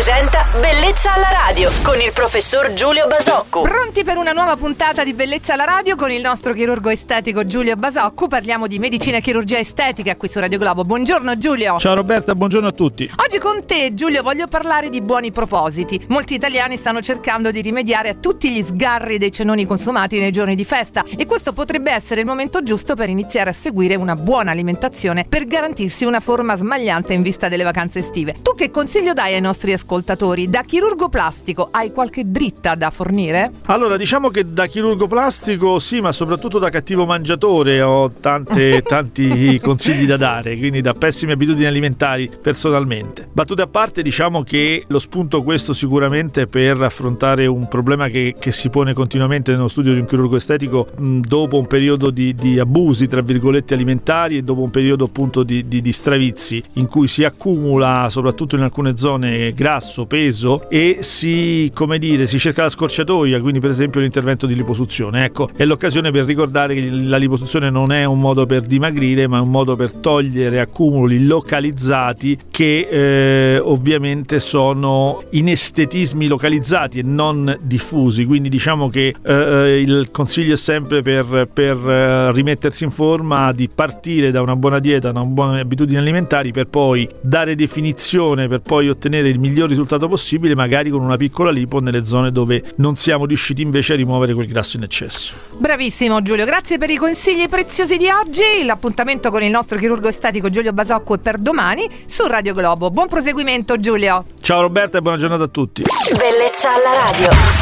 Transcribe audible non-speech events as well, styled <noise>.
presenta Bellezza alla radio con il professor Giulio Basocco. Pronti per una nuova puntata di Bellezza alla radio con il nostro chirurgo estetico Giulio Basocco. Parliamo di medicina e chirurgia estetica qui su Radio Globo. Buongiorno Giulio. Ciao Roberta, buongiorno a tutti. Oggi con te Giulio voglio parlare di buoni propositi. Molti italiani stanno cercando di rimediare a tutti gli sgarri dei cenoni consumati nei giorni di festa e questo potrebbe essere il momento giusto per iniziare a seguire una buona alimentazione per garantirsi una forma smagliante in vista delle vacanze estive. Tu che consiglio dai ai nostri ascoltatori? Da chirurgo plastico hai qualche dritta da fornire? Allora, diciamo che da chirurgo plastico sì, ma soprattutto da cattivo mangiatore ho tante, <laughs> tanti consigli da dare, quindi da pessime abitudini alimentari personalmente. Battute a parte, diciamo che lo spunto questo sicuramente per affrontare un problema che, che si pone continuamente nello studio di un chirurgo estetico mh, dopo un periodo di, di, abusi, tra virgolette, alimentari e dopo un periodo appunto di, di, di stravizi in cui si accumula soprattutto in alcune zone grasso, peso e si, come dire, si cerca la scorciatoia, quindi per esempio l'intervento di liposuzione. Ecco, è l'occasione per ricordare che la liposuzione non è un modo per dimagrire, ma è un modo per togliere accumuli localizzati che eh, ovviamente sono in estetismi localizzati e non diffusi. Quindi diciamo che eh, il consiglio è sempre per, per eh, rimettersi in forma di partire da una buona dieta, da buone abitudini alimentari per poi dare definizione, per poi ottenere il miglior risultato possibile, magari con una piccola lipo nelle zone dove non siamo riusciti invece a rimuovere quel grasso in eccesso. Bravissimo Giulio, grazie per i consigli preziosi di oggi. L'appuntamento con il nostro chirurgo estetico Giulio Basocco è per domani su Radio Globo. Buon proseguimento Giulio. Ciao Roberta e buona giornata a tutti. Bellezza alla radio.